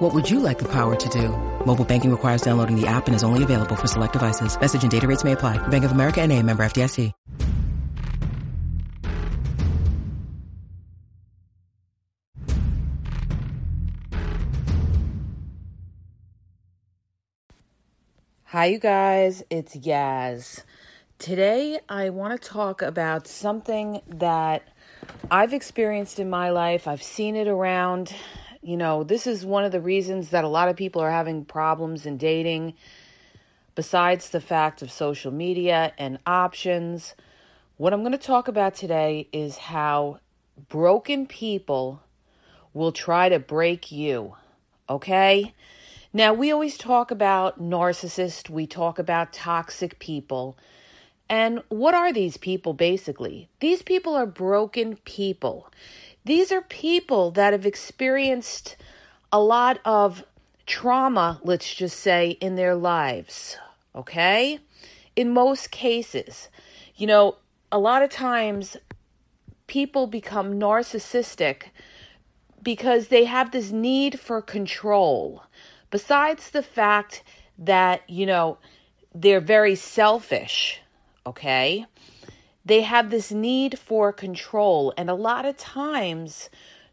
What would you like the power to do? Mobile banking requires downloading the app and is only available for select devices. Message and data rates may apply. Bank of America and a member FDIC. Hi, you guys. It's Yaz. Today, I want to talk about something that I've experienced in my life. I've seen it around. You know, this is one of the reasons that a lot of people are having problems in dating, besides the fact of social media and options. What I'm going to talk about today is how broken people will try to break you. Okay? Now, we always talk about narcissists, we talk about toxic people. And what are these people basically? These people are broken people. These are people that have experienced a lot of trauma, let's just say, in their lives. Okay? In most cases, you know, a lot of times people become narcissistic because they have this need for control besides the fact that, you know, they're very selfish, okay? They have this need for control. And a lot of times,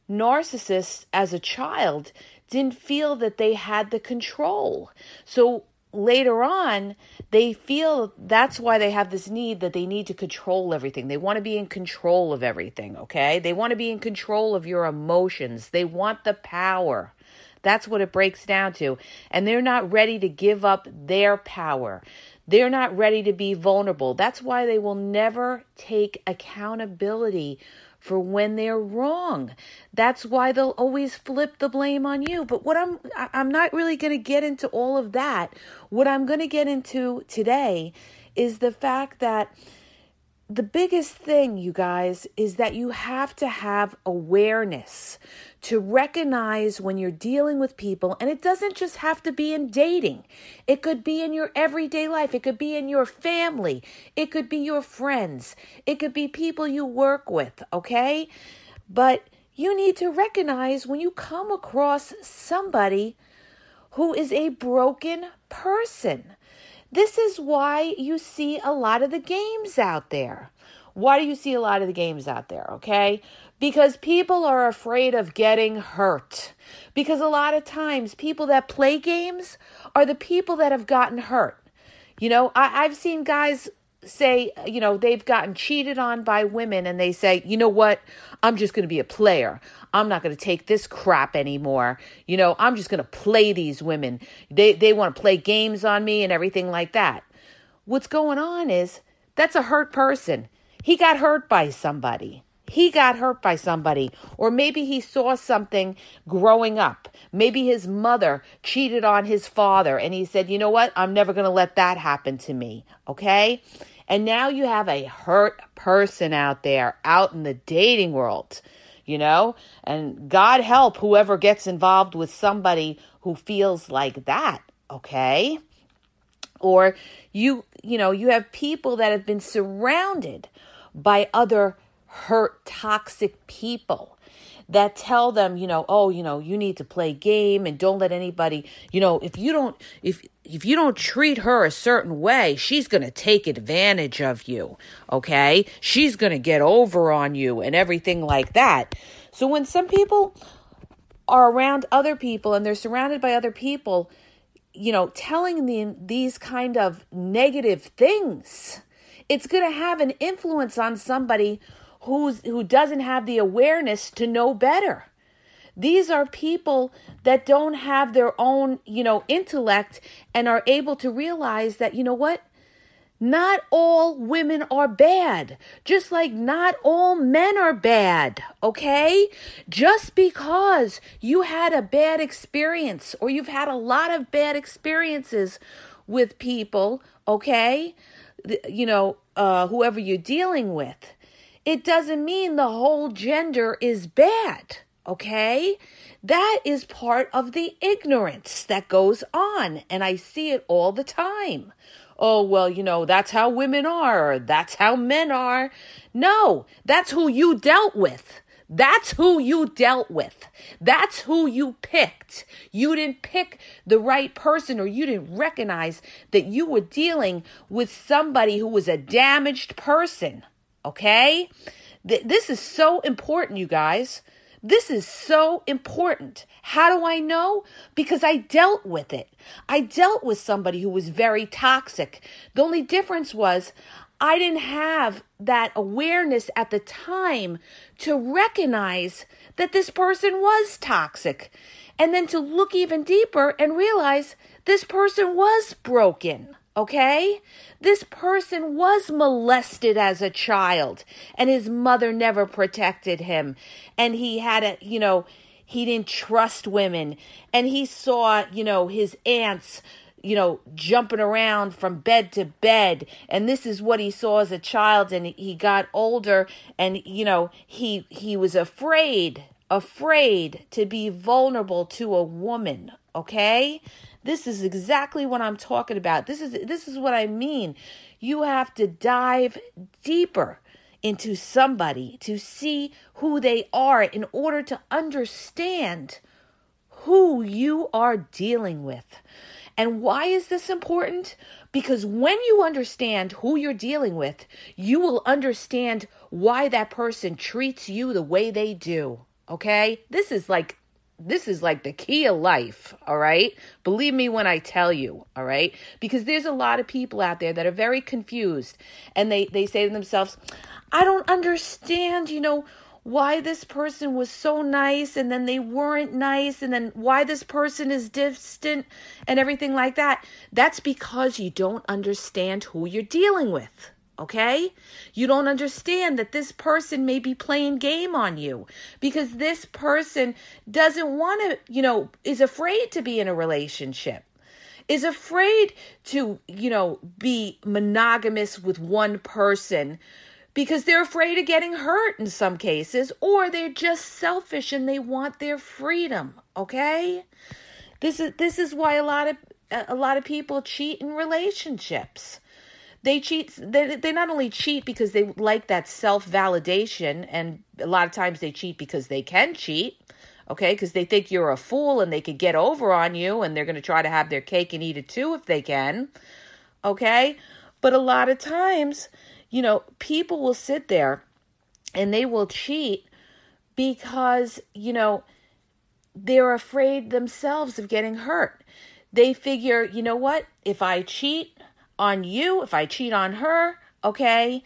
narcissists as a child didn't feel that they had the control. So later on, they feel that's why they have this need that they need to control everything. They want to be in control of everything, okay? They want to be in control of your emotions. They want the power. That's what it breaks down to. And they're not ready to give up their power. They're not ready to be vulnerable. That's why they will never take accountability for when they're wrong. That's why they'll always flip the blame on you. But what I'm I'm not really going to get into all of that. What I'm going to get into today is the fact that the biggest thing, you guys, is that you have to have awareness to recognize when you're dealing with people. And it doesn't just have to be in dating, it could be in your everyday life, it could be in your family, it could be your friends, it could be people you work with, okay? But you need to recognize when you come across somebody who is a broken person. This is why you see a lot of the games out there. Why do you see a lot of the games out there? Okay. Because people are afraid of getting hurt. Because a lot of times, people that play games are the people that have gotten hurt. You know, I, I've seen guys say, you know, they've gotten cheated on by women and they say, you know what? I'm just going to be a player. I'm not going to take this crap anymore. You know, I'm just going to play these women. They they want to play games on me and everything like that. What's going on is that's a hurt person. He got hurt by somebody. He got hurt by somebody, or maybe he saw something growing up. Maybe his mother cheated on his father, and he said, You know what? I'm never going to let that happen to me. Okay? And now you have a hurt person out there, out in the dating world you know? And God help whoever gets involved with somebody who feels like that, okay? Or you, you know, you have people that have been surrounded by other hurt, toxic people that tell them, you know, oh, you know, you need to play game and don't let anybody, you know, if you don't if if you don't treat her a certain way, she's going to take advantage of you, okay? She's going to get over on you and everything like that. So when some people are around other people and they're surrounded by other people, you know, telling them these kind of negative things, it's going to have an influence on somebody who's who doesn't have the awareness to know better. These are people that don't have their own, you know, intellect and are able to realize that, you know what? Not all women are bad, just like not all men are bad, okay? Just because you had a bad experience or you've had a lot of bad experiences with people, okay? you know, uh, whoever you're dealing with, it doesn't mean the whole gender is bad. Okay? That is part of the ignorance that goes on. And I see it all the time. Oh, well, you know, that's how women are, or that's how men are. No, that's who you dealt with. That's who you dealt with. That's who you picked. You didn't pick the right person or you didn't recognize that you were dealing with somebody who was a damaged person. Okay? Th- this is so important, you guys. This is so important. How do I know? Because I dealt with it. I dealt with somebody who was very toxic. The only difference was I didn't have that awareness at the time to recognize that this person was toxic. And then to look even deeper and realize this person was broken. Okay? This person was molested as a child and his mother never protected him. And he had a, you know, he didn't trust women and he saw, you know, his aunts you know, jumping around from bed to bed. And this is what he saw as a child. And he got older and, you know, he, he was afraid, afraid to be vulnerable to a woman. Okay. This is exactly what I'm talking about. This is, this is what I mean. You have to dive deeper into somebody to see who they are in order to understand who you are dealing with. And why is this important? Because when you understand who you're dealing with, you will understand why that person treats you the way they do. Okay? This is like this is like the key of life, all right? Believe me when I tell you, all right? Because there's a lot of people out there that are very confused and they they say to themselves, "I don't understand, you know, why this person was so nice and then they weren't nice and then why this person is distant and everything like that. That's because you don't understand who you're dealing with. Okay? You don't understand that this person may be playing game on you because this person doesn't want to, you know, is afraid to be in a relationship is afraid to, you know, be monogamous with one person because they're afraid of getting hurt in some cases, or they're just selfish and they want their freedom. Okay, this is this is why a lot of a lot of people cheat in relationships. They cheat. They they not only cheat because they like that self validation, and a lot of times they cheat because they can cheat. Okay, because they think you're a fool and they could get over on you, and they're going to try to have their cake and eat it too if they can. Okay, but a lot of times you know, people will sit there and they will cheat because, you know, they're afraid themselves of getting hurt. They figure, you know what? If I cheat on you, if I cheat on her, okay,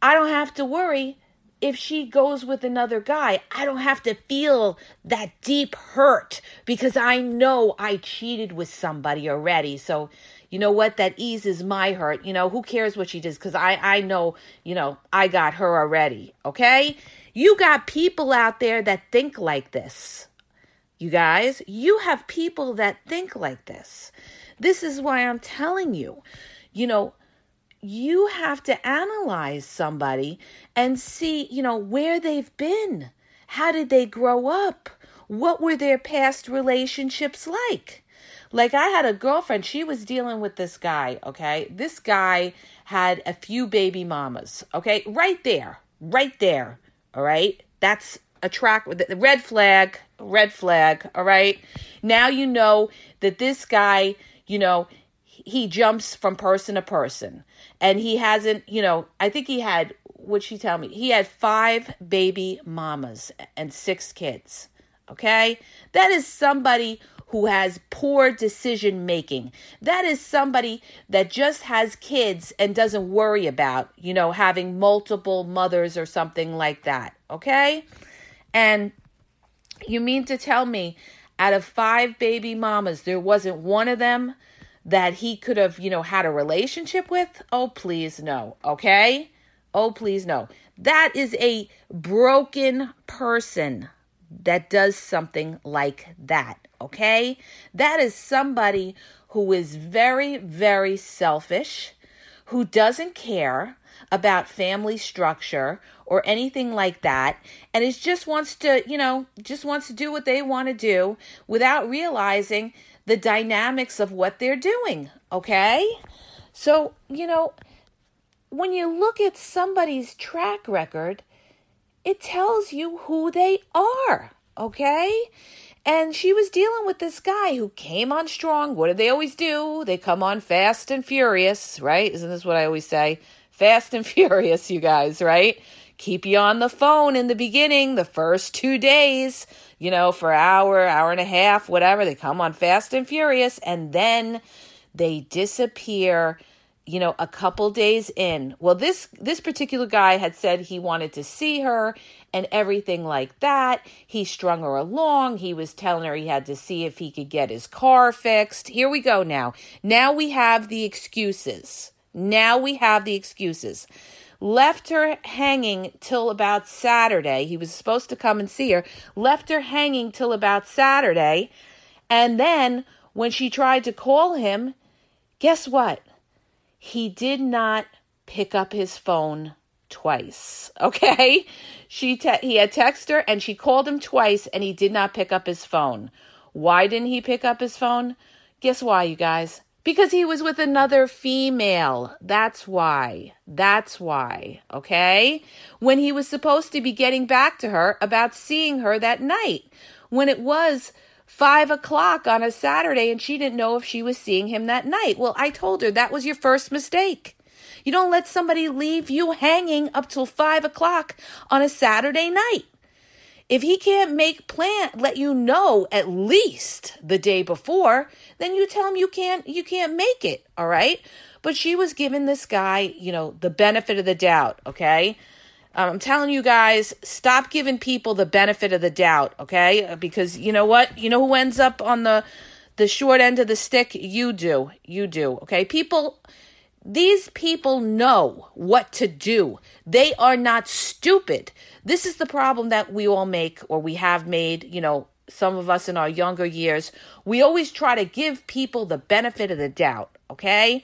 I don't have to worry if she goes with another guy. I don't have to feel that deep hurt because I know I cheated with somebody already. So, you know what? That eases my hurt. You know who cares what she does? Because i i know you know i got her already okay? You got people out there that think like this. You guys you have people that think like this. This is why i'm telling you you know you have to analyze somebody and see you know where they've been how did they grow up what were their past relationships like like I had a girlfriend, she was dealing with this guy, okay? This guy had a few baby mamas, okay? Right there. Right there. All right? That's a track the red flag, red flag, all right? Now you know that this guy, you know, he jumps from person to person. And he hasn't, you know, I think he had what she tell me? He had five baby mamas and six kids. Okay? That is somebody who has poor decision making. That is somebody that just has kids and doesn't worry about, you know, having multiple mothers or something like that. Okay? And you mean to tell me out of five baby mamas, there wasn't one of them that he could have, you know, had a relationship with? Oh, please, no. Okay? Oh, please, no. That is a broken person that does something like that okay? That is somebody who is very, very selfish, who doesn't care about family structure or anything like that and is just wants to, you know, just wants to do what they want to do without realizing the dynamics of what they're doing, okay? So, you know, when you look at somebody's track record, it tells you who they are, okay? And she was dealing with this guy who came on strong. What do they always do? They come on fast and furious, right? Isn't this what I always say? Fast and furious, you guys, right? Keep you on the phone in the beginning, the first two days, you know, for hour, hour and a half, whatever. They come on fast and furious, and then they disappear you know a couple days in. Well this this particular guy had said he wanted to see her and everything like that. He strung her along. He was telling her he had to see if he could get his car fixed. Here we go now. Now we have the excuses. Now we have the excuses left her hanging till about saturday he was supposed to come and see her left her hanging till about saturday and then when she tried to call him guess what he did not pick up his phone twice. Okay? She te- he had texted her and she called him twice and he did not pick up his phone. Why didn't he pick up his phone? Guess why, you guys? Because he was with another female. That's why. That's why. Okay? When he was supposed to be getting back to her about seeing her that night. When it was five o'clock on a Saturday and she didn't know if she was seeing him that night. Well, I told her that was your first mistake. You don't let somebody leave you hanging up till five o'clock on a Saturday night. If he can't make plan, let you know at least the day before, then you tell him you can't you can't make it, all right? But she was giving this guy, you know, the benefit of the doubt, okay? Um, I'm telling you guys, stop giving people the benefit of the doubt, okay? Uh, because you know what? You know who ends up on the the short end of the stick? You do. You do. Okay? People these people know what to do. They are not stupid. This is the problem that we all make or we have made, you know, some of us in our younger years. We always try to give people the benefit of the doubt, okay?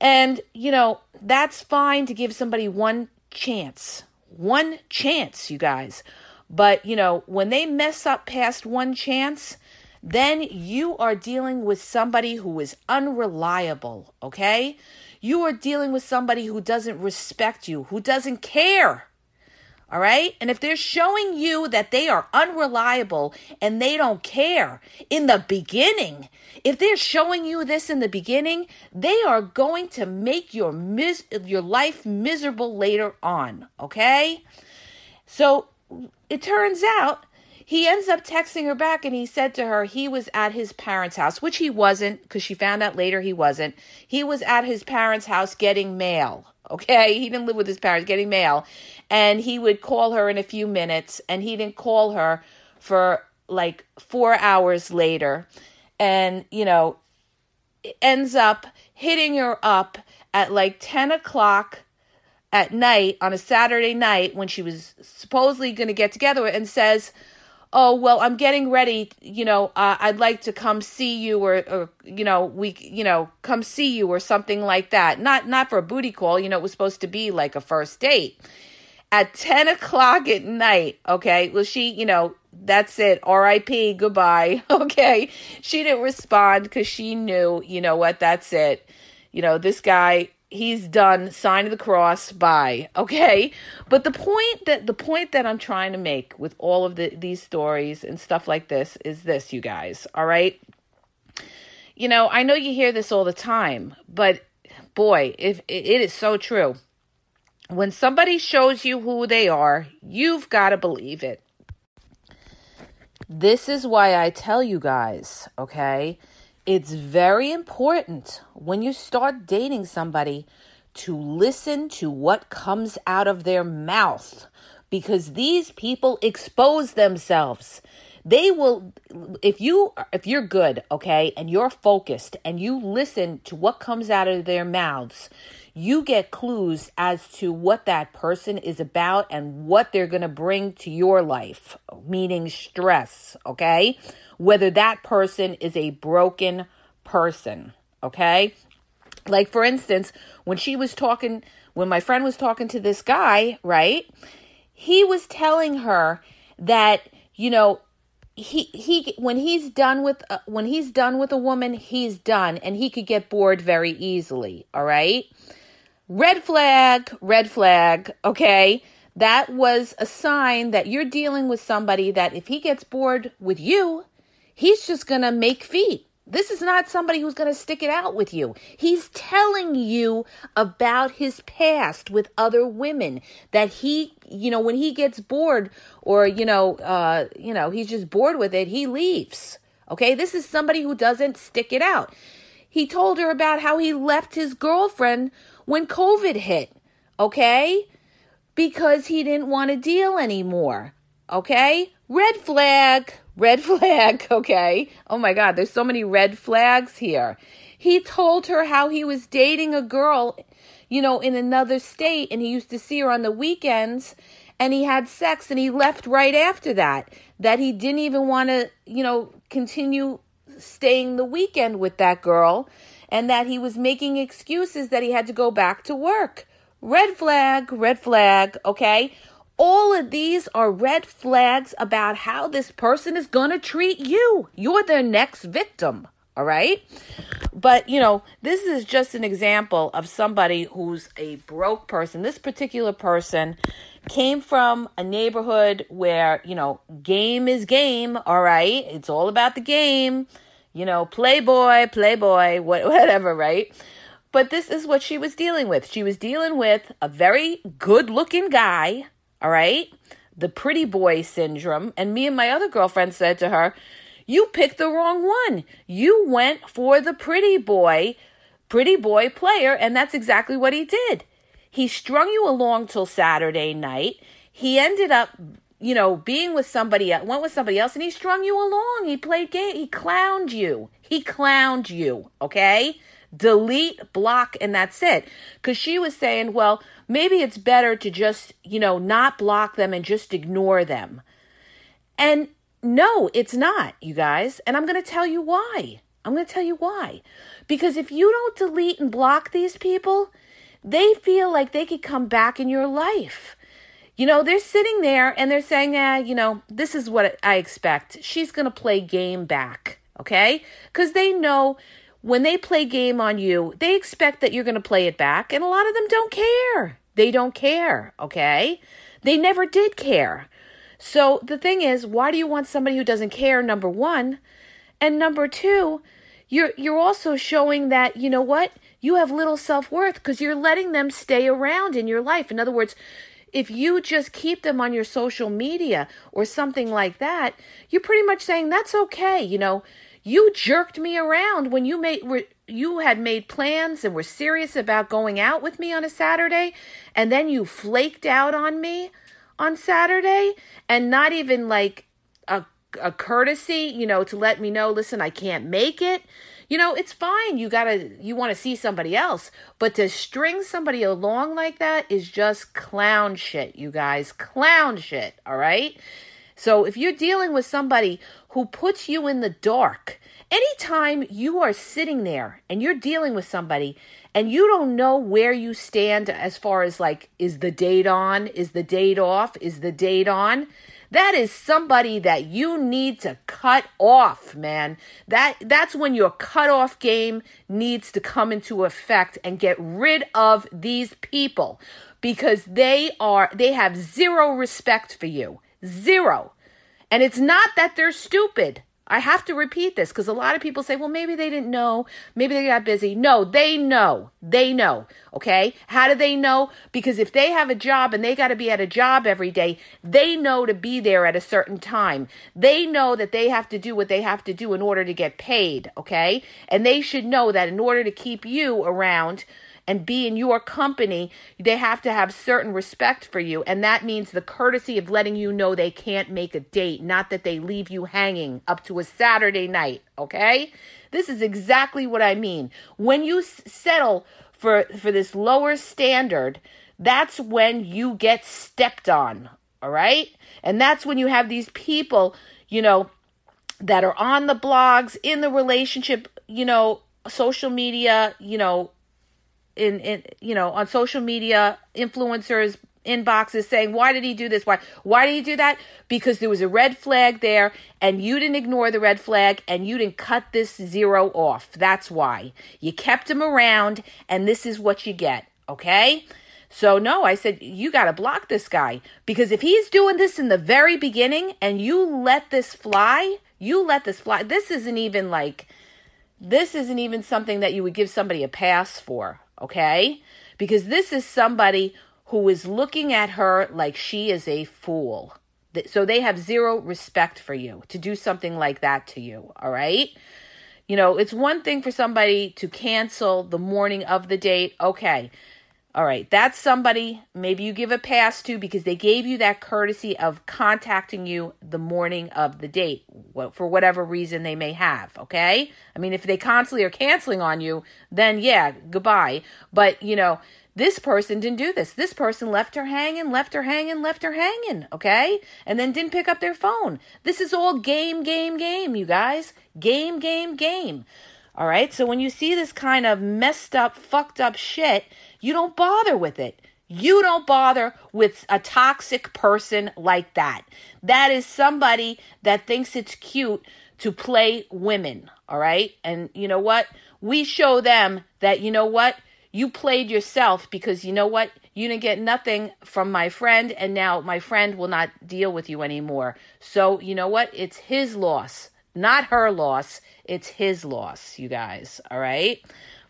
And, you know, that's fine to give somebody one chance. One chance, you guys. But, you know, when they mess up past one chance, then you are dealing with somebody who is unreliable, okay? You are dealing with somebody who doesn't respect you, who doesn't care. All right? And if they're showing you that they are unreliable and they don't care in the beginning, if they're showing you this in the beginning, they are going to make your mis- your life miserable later on, okay? So it turns out he ends up texting her back and he said to her he was at his parents' house, which he wasn't because she found out later he wasn't. He was at his parents' house getting mail. Okay, he didn't live with his parents, getting mail. And he would call her in a few minutes, and he didn't call her for like four hours later. And, you know, ends up hitting her up at like 10 o'clock at night on a Saturday night when she was supposedly going to get together and says, oh well i'm getting ready you know uh, i'd like to come see you or, or you know we you know come see you or something like that. Not not for a booty call you know it was supposed to be like a first date. At 10 o'clock at night okay well she you know that's it. Rip goodbye okay? She didn't respond because she knew you know what that's it. You know this guy he's done sign of the cross bye. Okay? But the point that the point that i'm trying to make with all of the, these stories and stuff like this is this you guys all right? You know i know you hear this all the time but boy if it is so true. When somebody shows you who they are you've got to believe it. This is why i tell you guys okay it's very important when you start dating somebody to listen to what comes out of their mouth because these people expose themselves. They will if you if you're good okay and you're focused and you listen to what comes out of their mouths you get clues as to what that person is about and what they're going to bring to your life meaning stress okay whether that person is a broken person. Okay? Like, for instance, when she was talking, when my friend was talking to this guy, right? He was telling her that, you know, he he when he's done with uh, when he's done with a woman he's done and he could get bored very easily all right red flag red flag okay that was a sign that you're dealing with somebody that if he gets bored with you he's just to make feet this is not somebody who's going to stick it out with you. He's telling you about his past with other women that he, you know, when he gets bored or, you know, uh, you know, he's just bored with it, he leaves. Okay? This is somebody who doesn't stick it out. He told her about how he left his girlfriend when COVID hit. Okay? Because he didn't want to deal anymore. Okay? Red flag, red flag, okay? Oh my God, there's so many red flags here. He told her how he was dating a girl, you know, in another state and he used to see her on the weekends and he had sex and he left right after that. That he didn't even want to, you know, continue staying the weekend with that girl and that he was making excuses that he had to go back to work. Red flag, red flag, okay? All of these are red flags about how this person is going to treat you. You're their next victim, all right? But, you know, this is just an example of somebody who's a broke person. This particular person came from a neighborhood where, you know, game is game, all right? It's all about the game. You know, playboy, playboy, whatever, right? But this is what she was dealing with. She was dealing with a very good looking guy all right? The pretty boy syndrome. And me and my other girlfriend said to her, You picked the wrong one. You went for the pretty boy, pretty boy player, and that's exactly what he did. He strung you along till Saturday night. He ended up, you know, being with somebody uh, went with somebody else, and he strung you along. He played game. He clowned you. He clowned you, okay? delete, block, and that's it. Because she was saying, well, maybe it's better to just, you know, not block them and just ignore them. And no, it's not, you guys. And I'm going to tell you why. I'm going to tell you why. Because if you don't delete and block these people, they feel like they could come back in your life. You know, they're sitting there and they're saying, ah, you know, this is what I expect. She's going to play game back. Okay? Because they know when they play game on you, they expect that you're going to play it back, and a lot of them don't care. They don't care, okay? They never did care. So the thing is, why do you want somebody who doesn't care? Number 1, and number 2, you're you're also showing that, you know what? You have little self-worth because you're letting them stay around in your life. In other words, if you just keep them on your social media or something like that, you're pretty much saying that's okay, you know you jerked me around when you made were, you had made plans and were serious about going out with me on a Saturday and then you flaked out on me on Saturday and not even like a a courtesy, you know, to let me know, listen, I can't make it. You know, it's fine. You got to you want to see somebody else, but to string somebody along like that is just clown shit, you guys. Clown shit, all right? So if you're dealing with somebody who puts you in the dark, anytime you are sitting there and you're dealing with somebody and you don't know where you stand as far as like, is the date on? Is the date off? Is the date on? That is somebody that you need to cut off, man. That that's when your cutoff game needs to come into effect and get rid of these people because they are they have zero respect for you. Zero. And it's not that they're stupid. I have to repeat this because a lot of people say, well, maybe they didn't know. Maybe they got busy. No, they know. They know. Okay. How do they know? Because if they have a job and they got to be at a job every day, they know to be there at a certain time. They know that they have to do what they have to do in order to get paid. Okay. And they should know that in order to keep you around, and be in your company, they have to have certain respect for you. And that means the courtesy of letting you know they can't make a date, not that they leave you hanging up to a Saturday night. Okay? This is exactly what I mean. When you settle for, for this lower standard, that's when you get stepped on. All right? And that's when you have these people, you know, that are on the blogs, in the relationship, you know, social media, you know, in in you know on social media influencers inboxes saying why did he do this? Why why did he do that? Because there was a red flag there and you didn't ignore the red flag and you didn't cut this zero off. That's why. You kept him around and this is what you get okay? So no i said you got to block this guy because if he's doing this in the very beginning and you let this fly you let this fly this isn't even like this isn't even something that you would give somebody a pass for okay because this is somebody who is looking at her like she is a fool. So they have zero respect for you to do something like that to you, all right? You know, it's one thing for somebody to cancel the morning of the date. Okay. All right, that's somebody maybe you give a pass to because they gave you that courtesy of contacting you the morning of the date for whatever reason they may have, okay? I mean, if they constantly are canceling on you, then yeah, goodbye. But, you know, this person didn't do this. This person left her hanging, left her hanging, left her hanging, okay? And then didn't pick up their phone. This is all game, game, game, you guys. Game, game, game. All right? So when you see this kind of messed up, fucked up shit, you don't bother with it. You don't bother with a toxic person like that. That is somebody that thinks it's cute to play women, all right? And you know what? We show them that, you know what? You played yourself because you know what? You didn't get nothing from my friend, and now my friend will not deal with you anymore. So, you know what? It's his loss, not her loss. It's his loss, you guys. All right?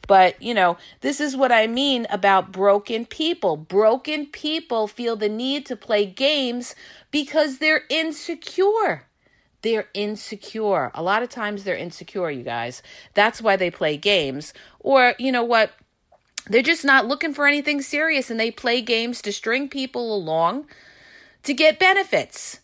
But, you know, this is what I mean about broken people. Broken people feel the need to play games because they're insecure. They're insecure. A lot of times they're insecure, you guys. That's why they play games. Or, you know what? They're just not looking for anything serious and they play games to string people along to get benefits.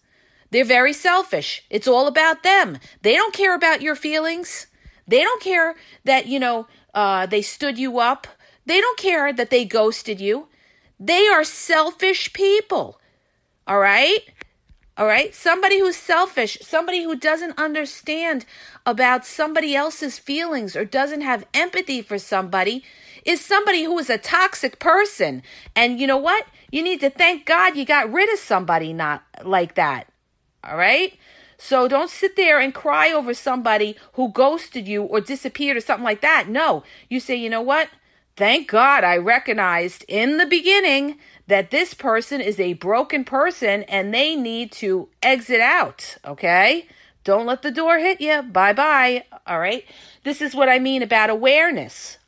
They're very selfish. It's all about them. They don't care about your feelings. They don't care that, you know, uh, they stood you up. They don't care that they ghosted you. They are selfish people. All right? All right? Somebody who's selfish, somebody who doesn't understand about somebody else's feelings or doesn't have empathy for somebody is somebody who is a toxic person. And you know what? You need to thank God you got rid of somebody not like that. All right? So don't sit there and cry over somebody who ghosted you or disappeared or something like that. No, you say, you know what? Thank God I recognized in the beginning that this person is a broken person and they need to exit out. Okay? Don't let the door hit you. Bye bye. All right? This is what I mean about awareness.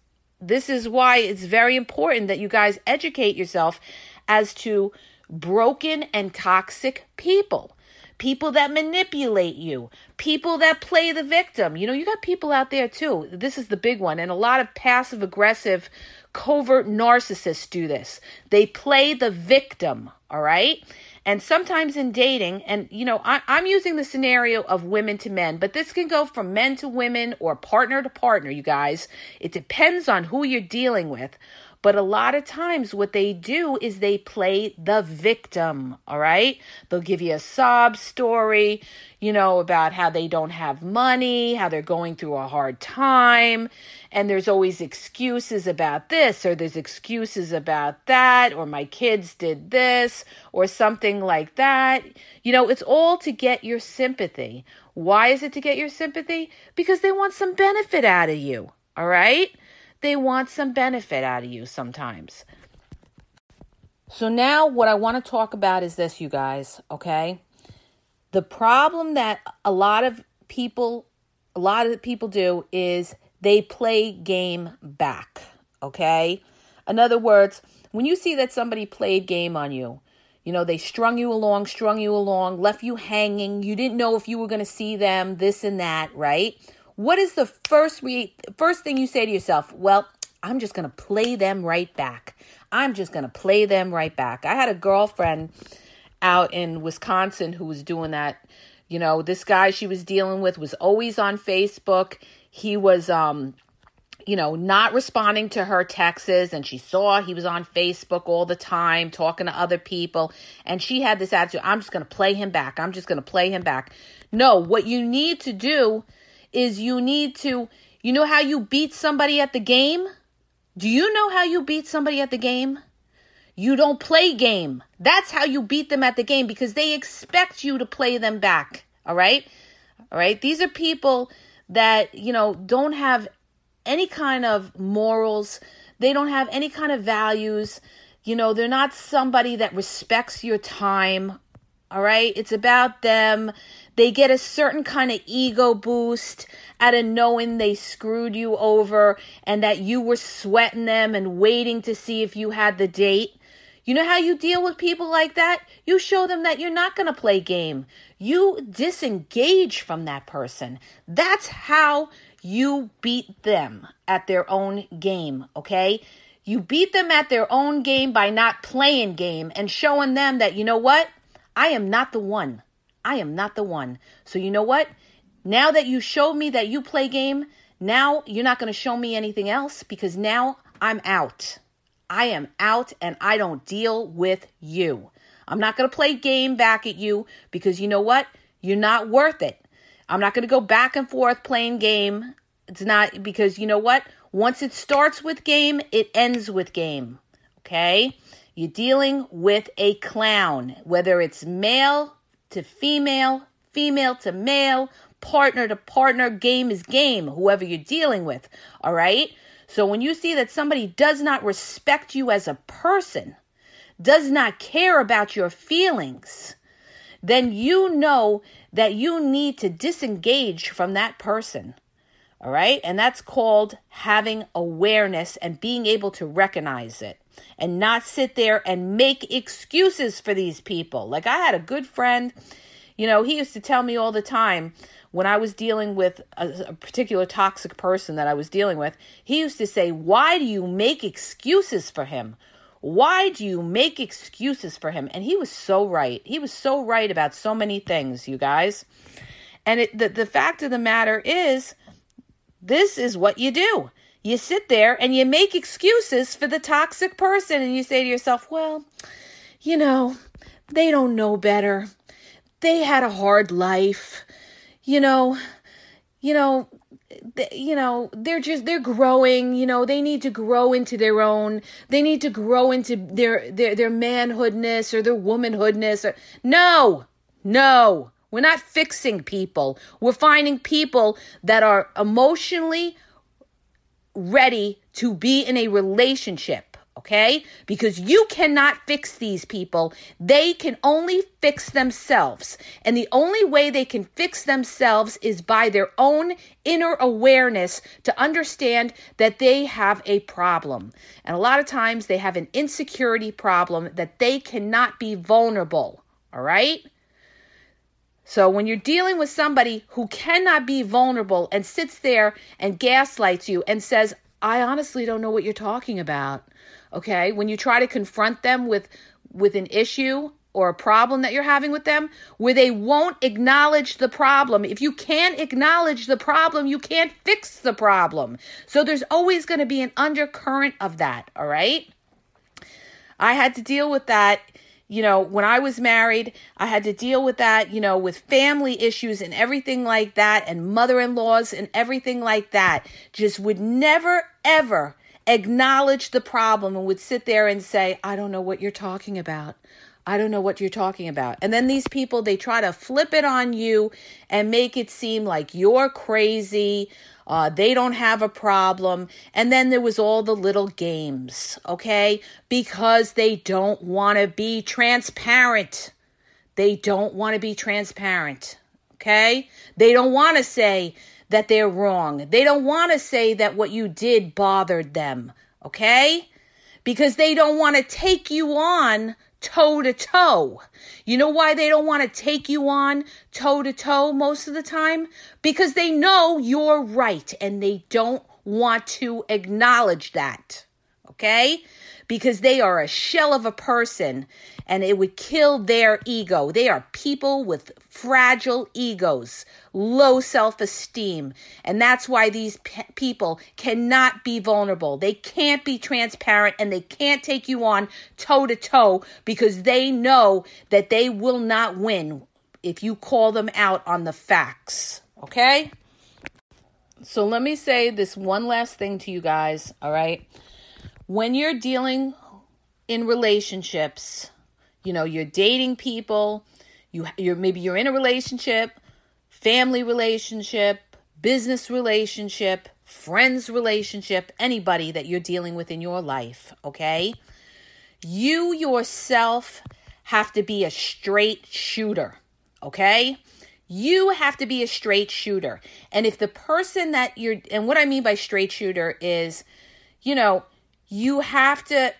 This is why it's very important that you guys educate yourself as to broken and toxic people. People that manipulate you, people that play the victim. You know, you got people out there too. This is the big one. And a lot of passive aggressive, covert narcissists do this. They play the victim, all right? And sometimes in dating, and you know, I, am using the scenario of women to men, but this can go from men to women or partner to partner, you guys. It depends on who you're dealing with. But a lot of times, what they do is they play the victim, all right? They'll give you a sob story, you know, about how they don't have money, how they're going through a hard time. And there's always excuses about this, or there's excuses about that, or my kids did this, or something like that. You know, it's all to get your sympathy. Why is it to get your sympathy? Because they want some benefit out of you, all right? They want some benefit out of you sometimes. So, now what I want to talk about is this, you guys, okay? The problem that a lot of people, a lot of people do is they play game back, okay? In other words, when you see that somebody played game on you, you know, they strung you along, strung you along, left you hanging, you didn't know if you were going to see them, this and that, right? What is the first re- first thing you say to yourself? Well, I'm just going to play them right back. I'm just going to play them right back. I had a girlfriend out in Wisconsin who was doing that. You know, this guy she was dealing with was always on Facebook. He was um you know, not responding to her texts, and she saw he was on Facebook all the time talking to other people, and she had this attitude I'm just going to play him back. I'm just going to play him back. No, what you need to do is you need to, you know how you beat somebody at the game? Do you know how you beat somebody at the game? You don't play game. That's how you beat them at the game because they expect you to play them back. All right? All right? These are people that, you know, don't have any kind of morals. They don't have any kind of values. You know, they're not somebody that respects your time. All right? It's about them. They get a certain kind of ego boost out of knowing they screwed you over and that you were sweating them and waiting to see if you had the date. You know how you deal with people like that? You show them that you're not going to play game. You disengage from that person. That's how you beat them at their own game, okay? You beat them at their own game by not playing game and showing them that, you know what? I am not the one. I am not the one. So, you know what? Now that you showed me that you play game, now you're not going to show me anything else because now I'm out. I am out and I don't deal with you. I'm not going to play game back at you because you know what? You're not worth it. I'm not going to go back and forth playing game. It's not because you know what? Once it starts with game, it ends with game. Okay? You're dealing with a clown, whether it's male to female, female to male, partner to partner, game is game, whoever you're dealing with. All right? So when you see that somebody does not respect you as a person, does not care about your feelings, then you know that you need to disengage from that person. All right? And that's called having awareness and being able to recognize it and not sit there and make excuses for these people. Like I had a good friend, you know, he used to tell me all the time, when I was dealing with a, a, particular toxic person that I was dealing with, he used to say, Why do you make excuses for him? Why do you make excuses for him? And he was so right. He was so right about so many things, you guys. And it, the, the fact of the matter is, this is what you do. You sit there and you make excuses for the toxic person, and you say to yourself, Well, you know, they don't know better. They had a hard life. You know, you know, you know they're just they're growing you know they need to grow into their own. They need to grow into their their their manhoodness or their womanhoodness or no no. We're not fixing people. We're finding people that are emotionally ready to be in a relationship okay? Because you cannot fix these people. They can only fix themselves. And the only way they can fix themselves is by their own inner awareness to understand that they have a problem. And a lot of times they have an insecurity problem that they cannot be vulnerable, all right? So when you're dealing with somebody who cannot be vulnerable and sits there and gaslights you and says, I honestly don't know what you're talking about okay when you try to confront them with with an issue or a problem that you're having with them where they won't acknowledge the problem. If you can't acknowledge the problem, you can't fix the problem. So there's always going to be an undercurrent of that, all right? I had to deal with that, you know, when I was married. I had to deal with that, you know, with family issues and everything like that, and mother in laws and everything like that. Just would never, ever acknowledge the problem and would sit there and say, I don't know what you're talking about. I don't know what you're talking about. And then these people, they try to flip it on you and make it seem like you're crazy. Uh, they don't have a problem. And then there was all the little games, okay? Because they don't want to be transparent. They don't want to be transparent, okay? They don't want to say, that they're wrong. They don't want to say that what you did bothered them, okay? Because they don't want to take you on toe to toe. You know why they don't want to take you on toe to toe most of the time? Because they know you're right and they don't want to acknowledge that. Okay? Because they are a shell of a person and it would kill their ego. They are people with fragile egos, low self esteem. And that's why these pe- people cannot be vulnerable. They can't be transparent and they can't take you on toe to toe because they know that they will not win if you call them out on the facts. Okay? So let me say this one last thing to you guys, all right? When you're dealing in relationships, you know, you're dating people, you you're maybe you're in a relationship, family relationship, business relationship, friends relationship, anybody that you're dealing with in your life, okay? You yourself have to be a straight shooter, okay? You have to be a straight shooter. And if the person that you're, and what I mean by straight shooter is, you know, you have to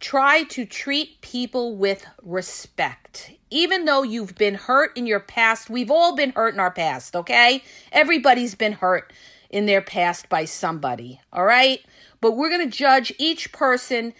try to treat people with respect. Even though you've been hurt in your past, we've all been hurt in our past, okay? Everybody's been hurt in their past by somebody, all right? But we're going to judge each person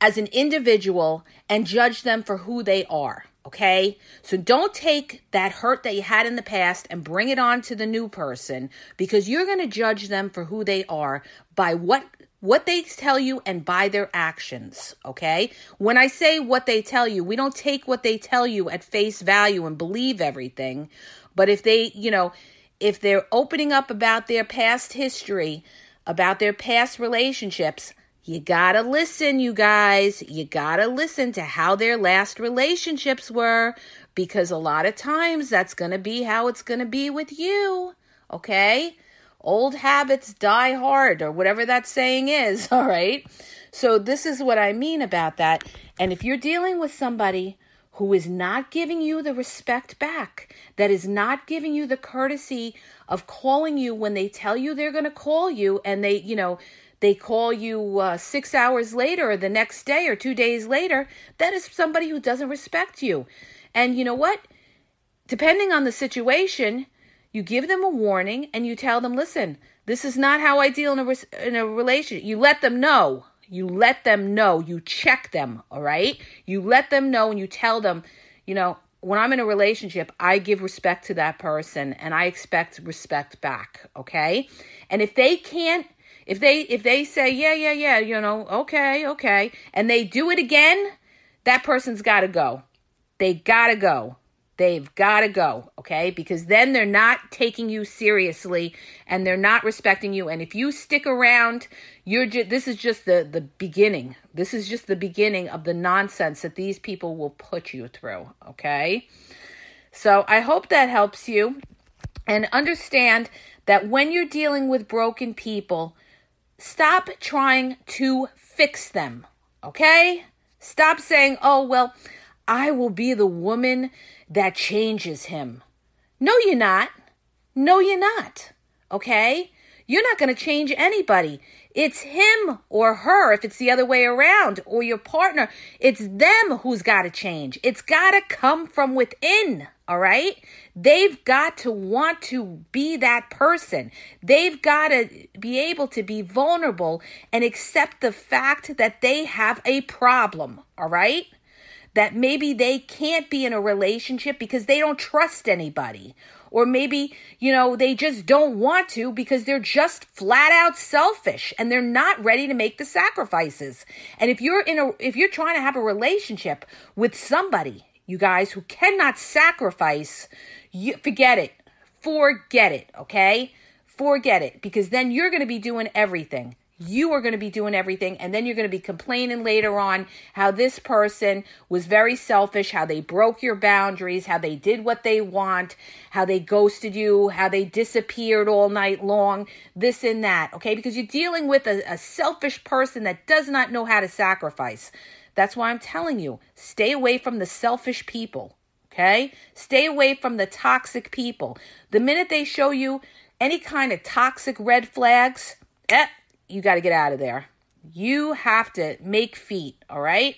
as an individual and judge them for who they are. Okay? So don't take that hurt that you had in the past and bring it on to the new person because you're going to judge them for who they are by what what they tell you and by their actions, okay? When I say what they tell you, we don't take what they tell you at face value and believe everything. But if they, you know, if they're opening up about their past history, about their past relationships, you gotta listen, you guys. You gotta listen to how their last relationships were because a lot of times that's gonna be how it's gonna be with you. Okay? Old habits die hard, or whatever that saying is. All right? So, this is what I mean about that. And if you're dealing with somebody who is not giving you the respect back, that is not giving you the courtesy of calling you when they tell you they're going to call you and they, you know, they call you uh, six hours later or the next day or two days later, that is somebody who doesn't respect you. And you know what? Depending on the situation, you give them a warning and you tell them, listen, this is not how I deal in a, re- in a relationship. You let them know. You let them know. You check them, all right? You let them know and you tell them, you know, when I'm in a relationship, I give respect to that person and I expect respect back, okay? And if they can't if they if they say, "Yeah, yeah, yeah, you know, okay, okay," and they do it again, that person's got to go. They got to go. They've got to go, okay? Because then they're not taking you seriously and they're not respecting you. And if you stick around, you're just this is just the the beginning. This is just the beginning of the nonsense that these people will put you through, okay? So, I hope that helps you and understand that when you're dealing with broken people, Stop trying to fix them, okay? Stop saying, oh, well, I will be the woman that changes him. No, you're not. No, you're not, okay? You're not going to change anybody. It's him or her, if it's the other way around, or your partner. It's them who's got to change. It's got to come from within, all right? They've got to want to be that person. They've got to be able to be vulnerable and accept the fact that they have a problem, all right? That maybe they can't be in a relationship because they don't trust anybody or maybe, you know, they just don't want to because they're just flat out selfish and they're not ready to make the sacrifices. And if you're in a if you're trying to have a relationship with somebody, you guys who cannot sacrifice, you forget it. Forget it, okay? Forget it because then you're going to be doing everything you are going to be doing everything and then you're going to be complaining later on how this person was very selfish how they broke your boundaries how they did what they want how they ghosted you how they disappeared all night long this and that okay? Because you're dealing with a, a selfish person that does not know how to sacrifice. That's why i'm telling you stay away from the selfish people okay? Stay away from the toxic people. The minute they show you any kind of toxic red flags eh, you got to get out of there. You have to make feet, all right?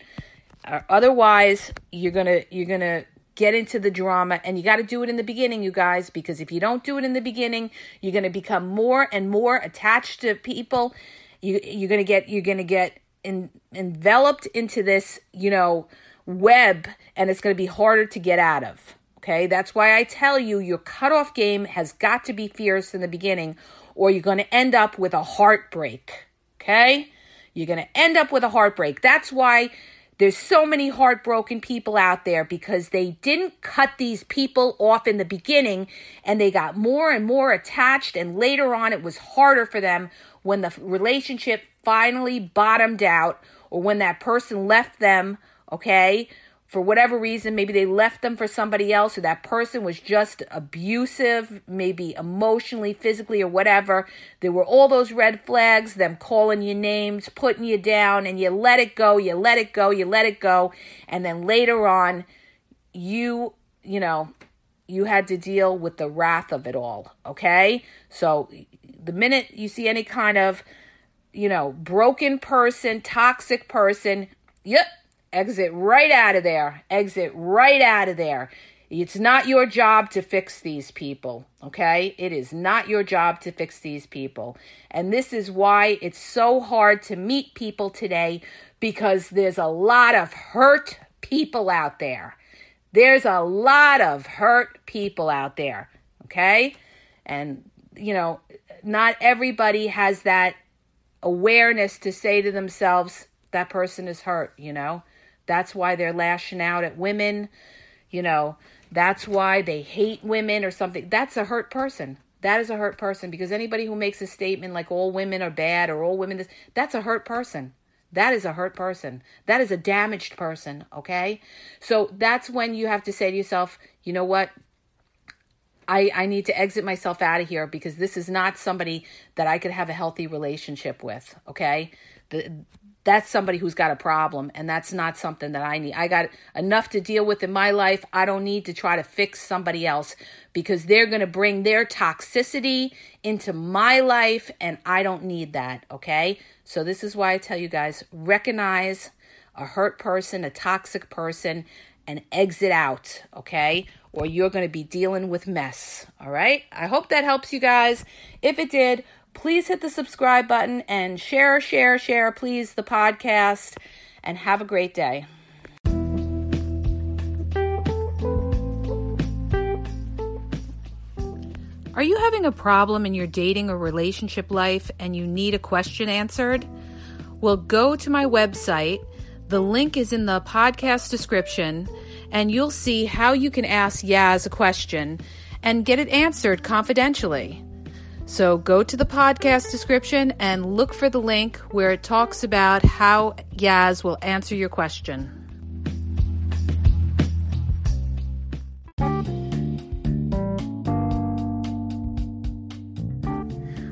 Uh, otherwise, you're going to you're going to get into the drama and you got to do it in the beginning, you guys, because if you don't do it in the beginning, you're going to become more and more attached to people. You you're going to get you're going to get in, enveloped into this, you know, web and it's going to be harder to get out of. Okay? That's why I tell you your cutoff game has got to be fierce in the beginning or you're going to end up with a heartbreak. Okay? You're going to end up with a heartbreak. That's why there's so many heartbroken people out there because they didn't cut these people off in the beginning and they got more and more attached and later on it was harder for them when the relationship finally bottomed out or when that person left them, okay? For whatever reason, maybe they left them for somebody else, or that person was just abusive, maybe emotionally, physically, or whatever. There were all those red flags, them calling you names, putting you down, and you let it go, you let it go, you let it go. And then later on, you, you know, you had to deal with the wrath of it all, okay? So the minute you see any kind of, you know, broken person, toxic person, yep, exit right out of there. Exit right out of there. It's not your job to fix these people, okay? It is not your job to fix these people. And this is why it's so hard to meet people today because there's a lot of hurt people out there. There's a lot of hurt people out there, okay? And, you know, not everybody has that awareness to say to themselves, that person is hurt, you know? That's why they're lashing out at women, you know? That's why they hate women or something. That's a hurt person. That is a hurt person because anybody who makes a statement like all women are bad or all women this, that's a hurt person. That is a hurt person. That is a damaged person, okay? So that's when you have to say to yourself, you know what? I, I need to exit myself out of here because this is not somebody that I could have a healthy relationship with. Okay. The, that's somebody who's got a problem and that's not something that I need. I got enough to deal with in my life. I don't need to try to fix somebody else because they're going to bring their toxicity into my life and I don't need that, okay? So this is why I tell you guys recognize a hurt person, a toxic person and exit out, okay? Or you're going to be dealing with mess, all right? I hope that helps you guys. If it did, please hit the subscribe button and share, share, share, please, the podcast, and have a great day. Are you having a problem in your dating or relationship life and you need a question answered? Well, go to my website the link is in the podcast description, and you'll see how you can ask Yaz a question and get it answered confidentially. So go to the podcast description and look for the link where it talks about how Yaz will answer your question.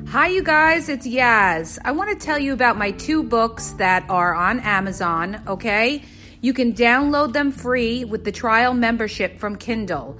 Hi, you guys, it's Yaz. I want to tell you about my two books that are on Amazon, okay? You can download them free with the trial membership from Kindle.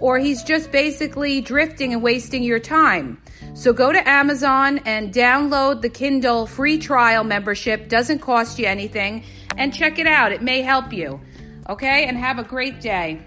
or he's just basically drifting and wasting your time. So go to Amazon and download the Kindle free trial membership. Doesn't cost you anything and check it out. It may help you. Okay? And have a great day.